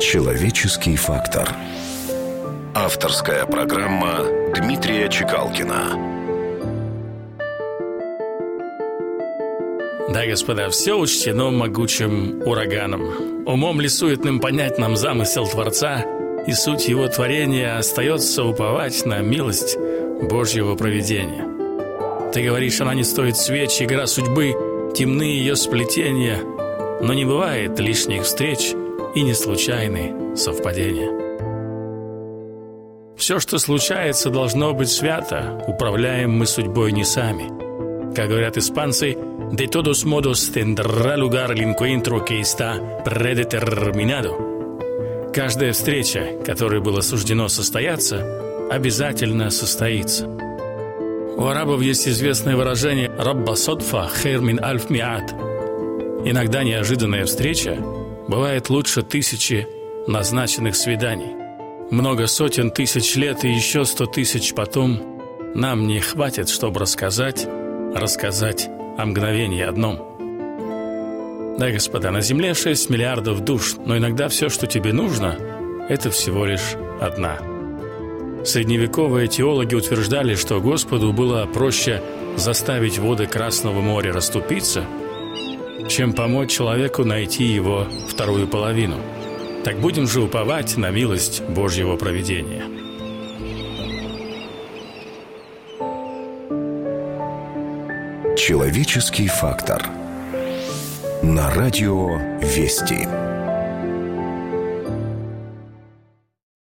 Человеческий фактор. Авторская программа Дмитрия Чекалкина. Да, господа, все учтено могучим ураганом. Умом ли суетным понять нам замысел Творца и суть его творения остается уповать на милость Божьего провидения. Ты говоришь, она не стоит свеч, игра судьбы, темны ее сплетения, но не бывает лишних встреч и не случайные совпадения. Все, что случается, должно быть свято, управляем мы судьбой не сами. Как говорят испанцы, «De todos modos tendrá lugar el encuentro que está predeterminado». Каждая встреча, которой было суждено состояться, обязательно состоится. У арабов есть известное выражение «Рабба содфа хейр мин альф миат». Иногда неожиданная встреча бывает лучше тысячи назначенных свиданий. Много сотен тысяч лет и еще сто тысяч потом нам не хватит, чтобы рассказать, рассказать о мгновении одном. Да, господа, на Земле 6 миллиардов душ, но иногда все, что тебе нужно, это всего лишь одна. Средневековые теологи утверждали, что Господу было проще заставить воды Красного моря расступиться, чем помочь человеку найти его вторую половину – так будем же уповать на милость Божьего проведения. Человеческий фактор. На радио «Вести».